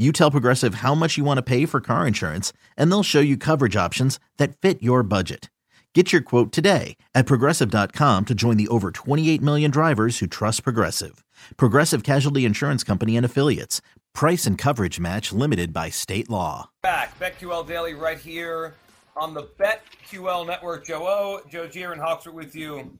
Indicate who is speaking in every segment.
Speaker 1: You tell Progressive how much you want to pay for car insurance, and they'll show you coverage options that fit your budget. Get your quote today at progressive.com to join the over 28 million drivers who trust Progressive. Progressive Casualty Insurance Company and Affiliates. Price and coverage match limited by state law.
Speaker 2: Back, BetQL Daily right here on the BetQL Network. Joe O, Joe Gier, and Hawks are with you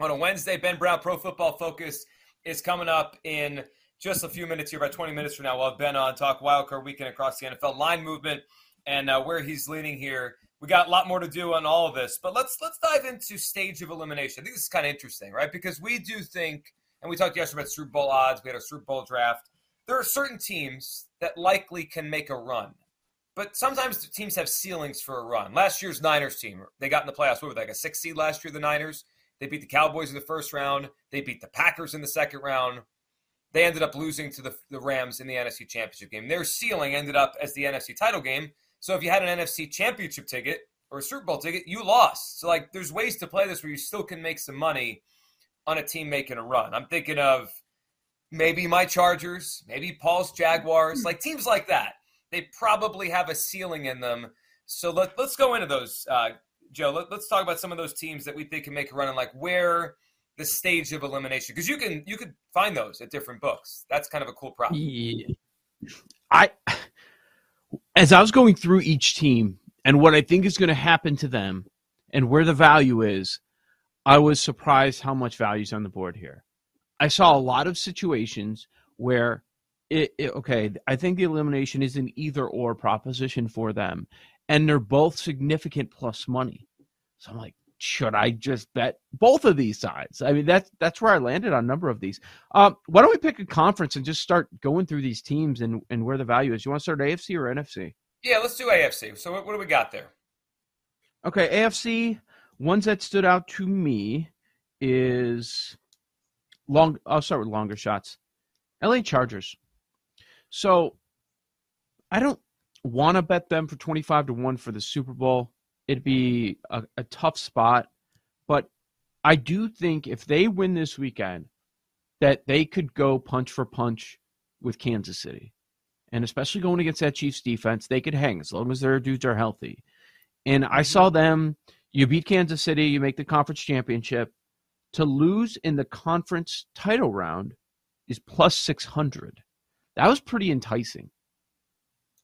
Speaker 2: on a Wednesday. Ben Brown Pro Football Focus is coming up in just a few minutes here, about 20 minutes from now. We'll have Ben on talk wildcard weekend across the NFL line movement and uh, where he's leading here. We got a lot more to do on all of this, but let's let's dive into stage of elimination. I think this is kind of interesting, right? Because we do think, and we talked yesterday about Super Bowl odds. We had a Super Bowl draft. There are certain teams that likely can make a run, but sometimes teams have ceilings for a run. Last year's Niners team, they got in the playoffs. What were they, like a six seed last year? The Niners. They beat the Cowboys in the first round. They beat the Packers in the second round they ended up losing to the, the Rams in the NFC Championship game. Their ceiling ended up as the NFC title game. So if you had an NFC Championship ticket or a Super Bowl ticket, you lost. So like there's ways to play this where you still can make some money on a team making a run. I'm thinking of maybe my Chargers, maybe Paul's Jaguars, like teams like that. They probably have a ceiling in them. So let, let's go into those, uh, Joe. Let, us talk about some of those teams that we think can make a run and like where – the stage of elimination because you can you could find those at different books. That's kind of a cool problem.
Speaker 3: Yeah. I as I was going through each team and what I think is going to happen to them and where the value is, I was surprised how much value is on the board here. I saw a lot of situations where it, it, okay, I think the elimination is an either or proposition for them, and they're both significant plus money. So I'm like, should I just bet both of these sides? I mean, that's that's where I landed on a number of these. Um, why don't we pick a conference and just start going through these teams and, and where the value is? You want to start AFC or NFC?
Speaker 2: Yeah, let's do AFC. So what, what do we got there?
Speaker 3: Okay, AFC. Ones that stood out to me is long. I'll start with longer shots. LA Chargers. So I don't want to bet them for twenty five to one for the Super Bowl it'd be a, a tough spot. But I do think if they win this weekend, that they could go punch for punch with Kansas City. And especially going against that Chiefs defense, they could hang as long as their dudes are healthy. And I saw them, you beat Kansas City, you make the conference championship. To lose in the conference title round is plus 600. That was pretty enticing.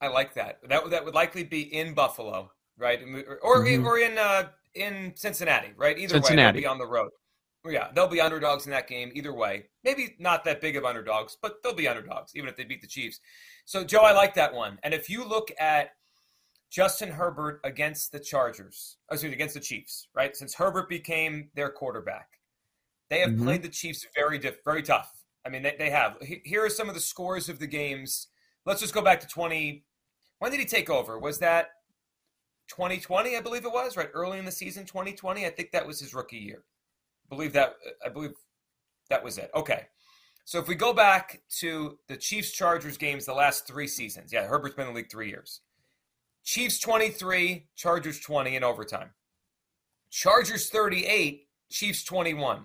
Speaker 2: I like that. That, that would likely be in Buffalo right? Or mm-hmm. or in uh, in Cincinnati, right? Either Cincinnati. way, they'll be on the road. Yeah, they'll be underdogs in that game either way. Maybe not that big of underdogs, but they'll be underdogs even if they beat the Chiefs. So, Joe, I like that one. And if you look at Justin Herbert against the Chargers, excuse me, against the Chiefs, right? Since Herbert became their quarterback, they have mm-hmm. played the Chiefs very diff- very tough. I mean, they, they have. Here are some of the scores of the games. Let's just go back to 20. When did he take over? Was that 2020, I believe it was, right? Early in the season, 2020. I think that was his rookie year. I believe that I believe that was it. Okay. So if we go back to the Chiefs Chargers games the last three seasons, yeah, Herbert's been in the league three years. Chiefs 23, Chargers 20 in overtime. Chargers 38, Chiefs 21.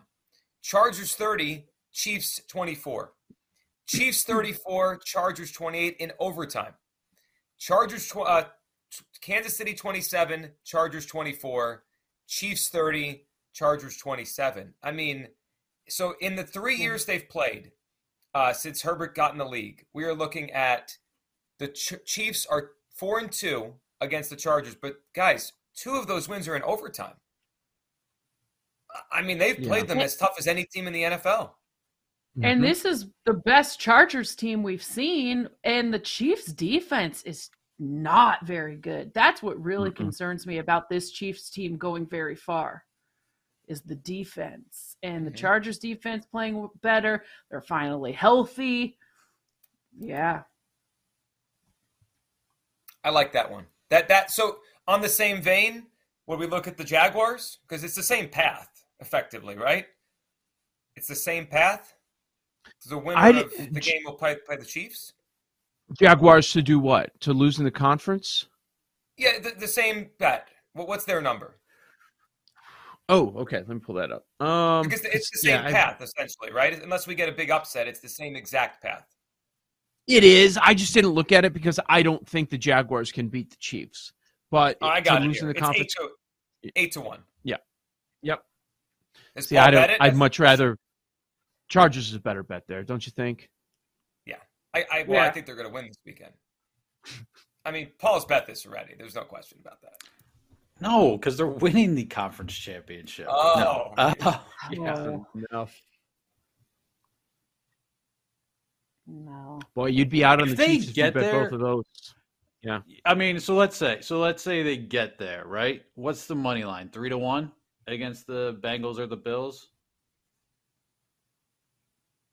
Speaker 2: Chargers 30, Chiefs 24. Chiefs 34, Chargers 28 in overtime. Chargers tw- uh, Kansas City 27, Chargers 24, Chiefs 30, Chargers 27. I mean, so in the three hmm. years they've played uh, since Herbert got in the league, we are looking at the Ch- Chiefs are four and two against the Chargers. But guys, two of those wins are in overtime. I mean, they've played yeah. them as tough as any team in the NFL.
Speaker 4: And mm-hmm. this is the best Chargers team we've seen. And the Chiefs defense is not very good. That's what really mm concerns me about this Chiefs team going very far is the defense. And the Chargers defense playing better. They're finally healthy. Yeah.
Speaker 2: I like that one. That that so on the same vein, when we look at the Jaguars? Because it's the same path, effectively, right? It's the same path. The winner I, of the game will play, play the Chiefs.
Speaker 3: Jaguars to do what? To lose in the conference?
Speaker 2: Yeah, the, the same bet. what's their number?
Speaker 3: Oh, okay. Let me pull that up. Um,
Speaker 2: because it's the same yeah, path, I, essentially, right? Unless we get a big upset, it's the same exact path.
Speaker 3: It is. I just didn't look at it because I don't think the Jaguars can beat the Chiefs. But
Speaker 2: oh, I got to lose in the conference, eight to, eight to one.
Speaker 3: Yeah. Yep. See, I don't. I'd much rather. Chargers is a better bet there, don't you think?
Speaker 2: Yeah, I, I well, yeah. I think they're going to win this weekend. I mean, Paul's bet this already. There's no question about that.
Speaker 5: No, because they're winning the conference championship.
Speaker 2: Oh,
Speaker 5: no.
Speaker 4: Uh, yeah. no. No.
Speaker 3: Boy, you'd be out on if the they Chiefs get if there, both of those. Yeah.
Speaker 5: I mean, so let's say, so let's say they get there, right? What's the money line? Three to one against the Bengals or the Bills?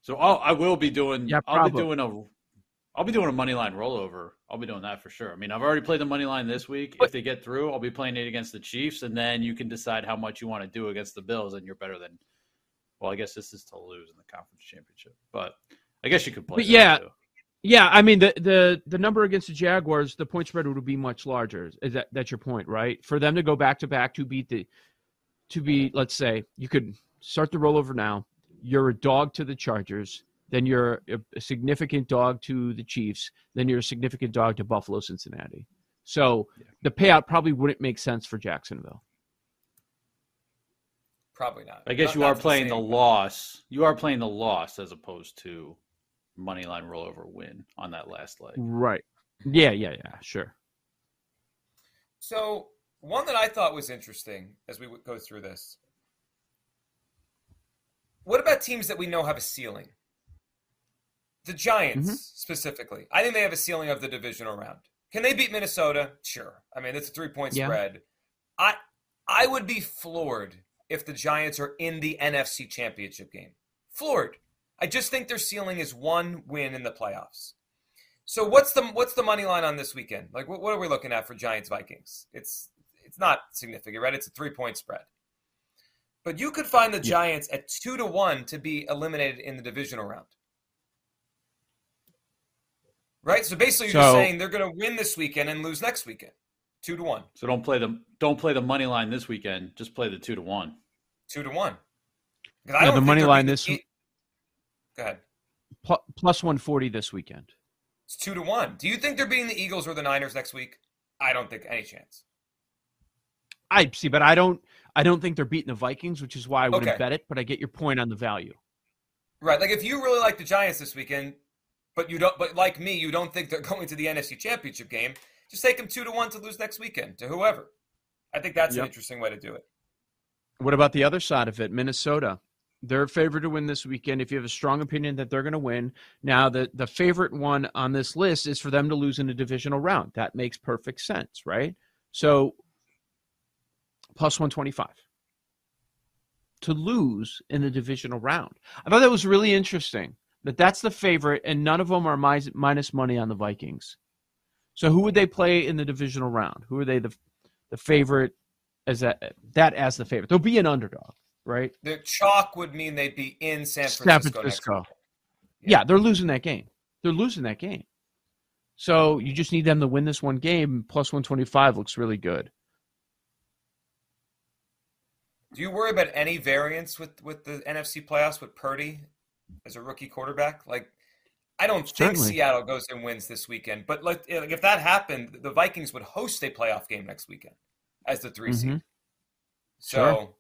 Speaker 5: So I'll, I will be doing. Yeah, I'll be doing a. I'll be doing a money line rollover. I'll be doing that for sure. I mean, I've already played the money line this week. If they get through, I'll be playing it against the Chiefs, and then you can decide how much you want to do against the Bills, and you're better than. Well, I guess this is to lose in the conference championship, but I guess you could play.
Speaker 3: But yeah, too. yeah. I mean, the the the number against the Jaguars, the point spread would be much larger. Is that that's your point, right? For them to go back to back to beat the, to be mm-hmm. let's say you could start the rollover now. You're a dog to the Chargers. Then you're a significant dog to the Chiefs. Then you're a significant dog to Buffalo, Cincinnati. So yeah. the payout probably wouldn't make sense for Jacksonville.
Speaker 2: Probably not.
Speaker 5: I guess
Speaker 2: not,
Speaker 5: you are playing the, the loss. You are playing the loss as opposed to money line rollover win on that last leg.
Speaker 3: Right. Yeah, yeah, yeah, sure.
Speaker 2: So, one that I thought was interesting as we go through this. What about teams that we know have a ceiling? The Giants mm-hmm. specifically. I think they have a ceiling of the divisional round. Can they beat Minnesota? Sure. I mean, it's a three-point yeah. spread. I I would be floored if the Giants are in the NFC Championship game. Floored. I just think their ceiling is one win in the playoffs. So what's the what's the money line on this weekend? Like what, what are we looking at for Giants Vikings? It's it's not significant, right? It's a three point spread. But you could find the yeah. Giants at two to one to be eliminated in the divisional round. Right? So basically you're so, saying they're gonna win this weekend and lose next weekend. Two to one.
Speaker 5: So don't play the don't play the money line this weekend. Just play the two to one.
Speaker 2: Two to one.
Speaker 3: Yeah, the money line this.
Speaker 2: Go ahead.
Speaker 3: Plus one forty this weekend.
Speaker 2: It's two to one. Do you think they're beating the Eagles or the Niners next week? I don't think any chance.
Speaker 3: I see, but I don't. I don't think they're beating the Vikings, which is why I wouldn't okay. bet it. But I get your point on the value.
Speaker 2: Right, like if you really like the Giants this weekend, but you don't, but like me, you don't think they're going to the NFC Championship game. Just take them two to one to lose next weekend to whoever. I think that's yep. an interesting way to do it.
Speaker 3: What about the other side of it? Minnesota. They're favored to win this weekend. If you have a strong opinion that they're going to win, now the the favorite one on this list is for them to lose in a divisional round. That makes perfect sense, right? So plus 125 to lose in the divisional round. I thought that was really interesting that that's the favorite, and none of them are minus money on the Vikings. So who would they play in the divisional round? Who are they the the favorite as that that as the favorite? They'll be an underdog, right?
Speaker 2: The chalk would mean they'd be in San Francisco. San Francisco.
Speaker 3: Yeah. yeah, they're losing that game. They're losing that game. So you just need them to win this one game. Plus one twenty five looks really good.
Speaker 2: Do you worry about any variance with with the NFC playoffs with Purdy as a rookie quarterback? Like I don't Certainly. think Seattle goes and wins this weekend, but like, if that happened, the Vikings would host a playoff game next weekend as the 3 mm-hmm. seed. So sure.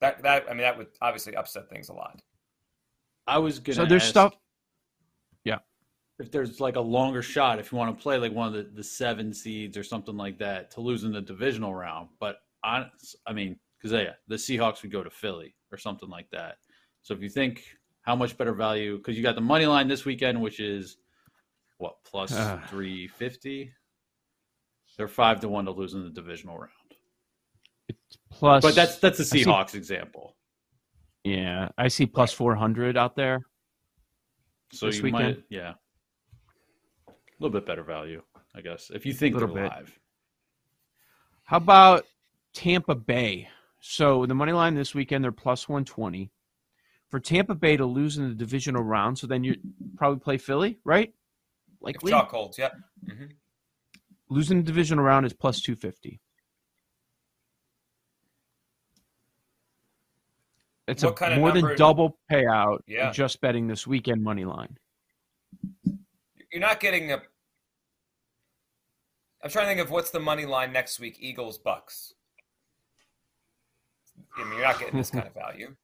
Speaker 2: that that I mean that would obviously upset things a lot.
Speaker 5: I was gonna.
Speaker 3: So there's
Speaker 5: ask
Speaker 3: stuff. Yeah.
Speaker 5: If there's like a longer shot, if you want to play like one of the, the seven seeds or something like that to lose in the divisional round, but I, I mean, because yeah, the Seahawks would go to Philly or something like that. So if you think how much better value? Because you got the money line this weekend, which is what plus uh, three fifty. They're five to one to lose in the divisional round.
Speaker 3: It's plus,
Speaker 5: but that's that's the Seahawks see, example.
Speaker 3: Yeah, I see plus four hundred out there.
Speaker 5: So you weekend. might, yeah, a little bit better value, I guess, if you think they're bit. live.
Speaker 3: How about Tampa Bay? So the money line this weekend they're plus one twenty. For Tampa Bay to lose in the divisional round, so then you probably play Philly, right?
Speaker 2: Likely. If holds, yeah. Mm-hmm.
Speaker 3: Losing the divisional round is plus 250. It's what a more than double payout yeah. just betting this weekend money line.
Speaker 2: You're not getting a. I'm trying to think of what's the money line next week. Eagles Bucks. I mean, you're not getting this kind of value.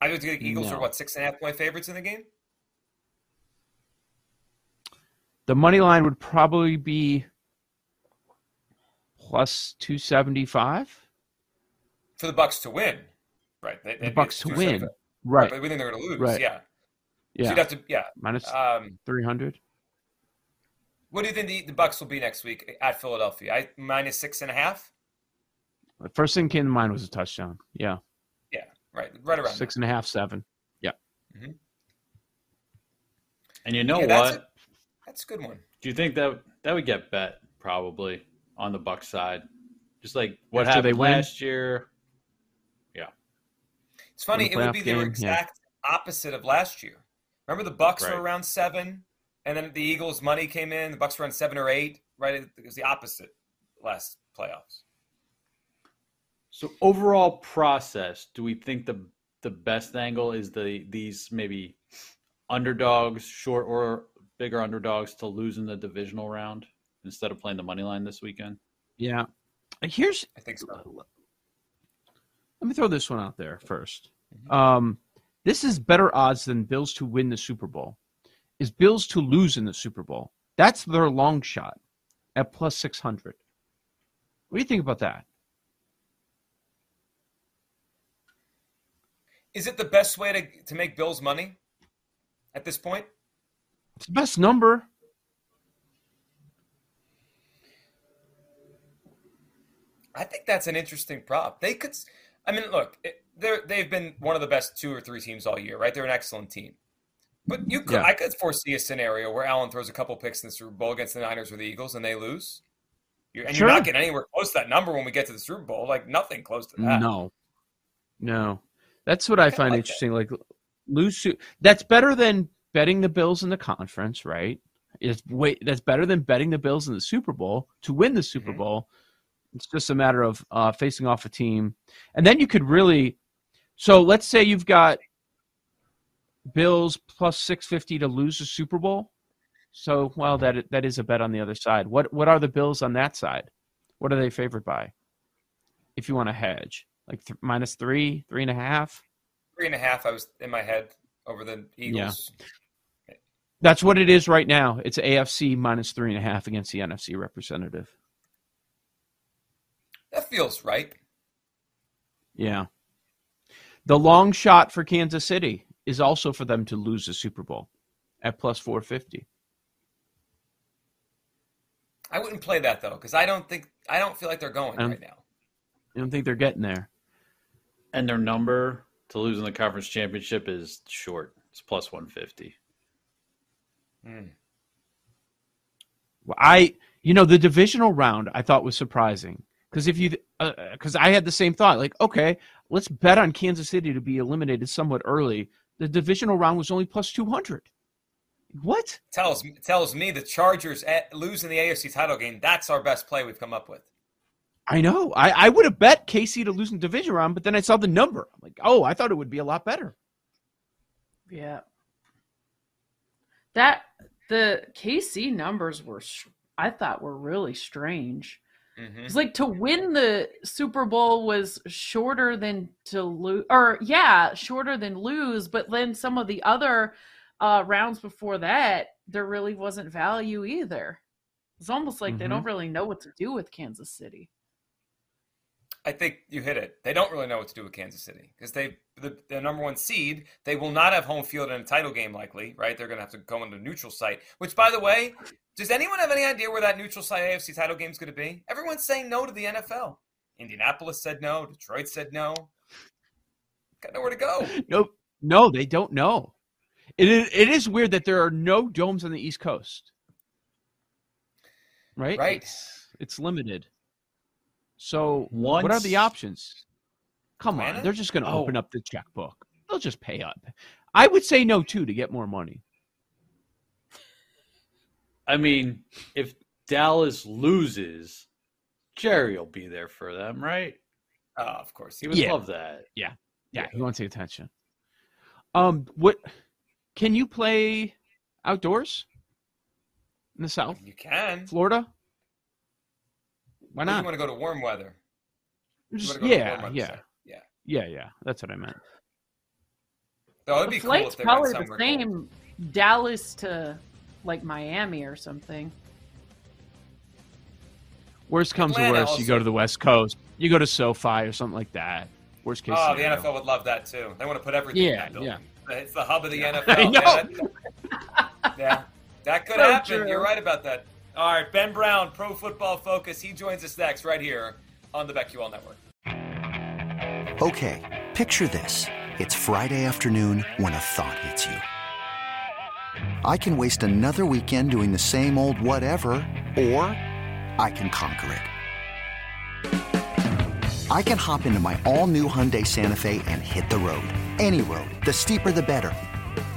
Speaker 2: I think Eagles no. are what six and a half point favorites in the game.
Speaker 3: The money line would probably be plus 275
Speaker 2: for the Bucks to win. Right.
Speaker 3: They, the Bucks to win. Right.
Speaker 2: But we think they're going to lose. Right. Yeah.
Speaker 3: Yeah.
Speaker 2: So you'd have to, yeah.
Speaker 3: Minus um, 300.
Speaker 2: What do you think the, the Bucks will be next week at Philadelphia? I minus six and a half.
Speaker 3: The first thing came to mind was a touchdown. Yeah.
Speaker 2: Yeah. Right. Right around
Speaker 3: six and a half, seven. Yeah. Mm-hmm.
Speaker 5: And you know yeah, what? That's
Speaker 2: a, that's a good one.
Speaker 5: Do you think that that would get bet probably? on the Buck side. Just like what After happened last year. Yeah.
Speaker 2: It's funny. It would be the exact yeah. opposite of last year. Remember the Bucks right. were around seven, and then the Eagles' money came in. The Bucks were on seven or eight. Right. It was the opposite last playoffs.
Speaker 5: So overall process, do we think the the best angle is the these maybe underdogs, short or bigger underdogs to lose in the divisional round? instead of playing the money line this weekend?
Speaker 3: Yeah. Here's
Speaker 2: I think so.
Speaker 3: Let me throw this one out there 1st mm-hmm. Um, this is better odds than Bills to win the Super Bowl. Is Bills to lose in the Super Bowl? That's their long shot at plus 600. What do you think about that?
Speaker 2: Is it the best way to, to make Bills money at this point?
Speaker 3: It's the best number.
Speaker 2: I think that's an interesting prop. They could, I mean, look, they're they've been one of the best two or three teams all year, right? They're an excellent team. But you could, yeah. I could foresee a scenario where Allen throws a couple picks in the Super Bowl against the Niners or the Eagles, and they lose. You're, and sure. you're not getting anywhere close to that number when we get to the Super Bowl. Like nothing close to that.
Speaker 3: No, no, that's what I, I find like interesting. That. Like lose, that's better than betting the Bills in the conference, right? Is wait, that's better than betting the Bills in the Super Bowl to win the Super mm-hmm. Bowl it's just a matter of uh, facing off a team, and then you could really. So let's say you've got Bills plus six fifty to lose the Super Bowl. So well, that that is a bet on the other side. What what are the Bills on that side? What are they favored by? If you want to hedge, like th- minus three, three and a half.
Speaker 2: Three and a half. I was in my head over the Eagles.
Speaker 3: Yeah. That's what it is right now. It's AFC minus three and a half against the NFC representative.
Speaker 2: That feels right.
Speaker 3: Yeah. The long shot for Kansas City is also for them to lose the Super Bowl at plus 450.
Speaker 2: I wouldn't play that though because I don't think I don't feel like they're going right now.
Speaker 3: I don't think they're getting there.
Speaker 5: And their number to lose in the conference championship is short. It's plus 150.
Speaker 3: Hmm. Well, I you know the divisional round I thought was surprising because if you, because uh, I had the same thought, like, okay, let's bet on Kansas City to be eliminated somewhat early. The divisional round was only plus two hundred. What
Speaker 2: tells tells me the Chargers at, losing the AFC title game? That's our best play we've come up with.
Speaker 3: I know. I, I would have bet KC to lose in division round, but then I saw the number. I'm like, oh, I thought it would be a lot better.
Speaker 4: Yeah. That the KC numbers were, I thought, were really strange. Mm-hmm. It's like to win the Super Bowl was shorter than to lose, or yeah, shorter than lose. But then some of the other uh, rounds before that, there really wasn't value either. It's almost like mm-hmm. they don't really know what to do with Kansas City.
Speaker 2: I think you hit it. They don't really know what to do with Kansas City because they the, the number one seed. They will not have home field in a title game, likely. Right? They're going to have to go into a neutral site. Which, by the way, does anyone have any idea where that neutral site AFC title game is going to be? Everyone's saying no to the NFL. Indianapolis said no. Detroit said no. Got nowhere to go.
Speaker 3: Nope. No, they don't know. It is, it is weird that there are no domes on the East Coast. Right?
Speaker 2: Right.
Speaker 3: It's, it's limited. So Once, what are the options? Come on, they're just going to oh. open up the checkbook. They'll just pay up. I would say no too to get more money.
Speaker 5: I mean, if Dallas loses, Jerry will be there for them, right?
Speaker 2: Uh, of course,
Speaker 5: he would yeah. love that.
Speaker 3: Yeah. yeah, yeah, he wants the attention. Um, what can you play outdoors in the South?
Speaker 2: You can.
Speaker 3: Florida. Why not?
Speaker 2: you want to go to warm weather?
Speaker 3: Just, yeah, weather yeah, yeah, yeah, yeah. That's what I meant.
Speaker 2: Oh, it'd
Speaker 4: be
Speaker 2: the flight's
Speaker 4: cool probably the same. Cold. Dallas to like Miami or something.
Speaker 3: Worst comes Atlanta to worst, also. you go to the West Coast. You go to SoFi or something like that. Worst case.
Speaker 2: Oh,
Speaker 3: scenario.
Speaker 2: the NFL would love that too. They want to put everything.
Speaker 3: Yeah, in yeah.
Speaker 2: It's the hub of the NFL. I know. yeah, that could so happen. True. You're right about that. All right, Ben Brown, Pro Football Focus. He joins us next right here on the BetQL Network.
Speaker 6: Okay, picture this. It's Friday afternoon when a thought hits you. I can waste another weekend doing the same old whatever, or I can conquer it. I can hop into my all-new Hyundai Santa Fe and hit the road. Any road. The steeper the better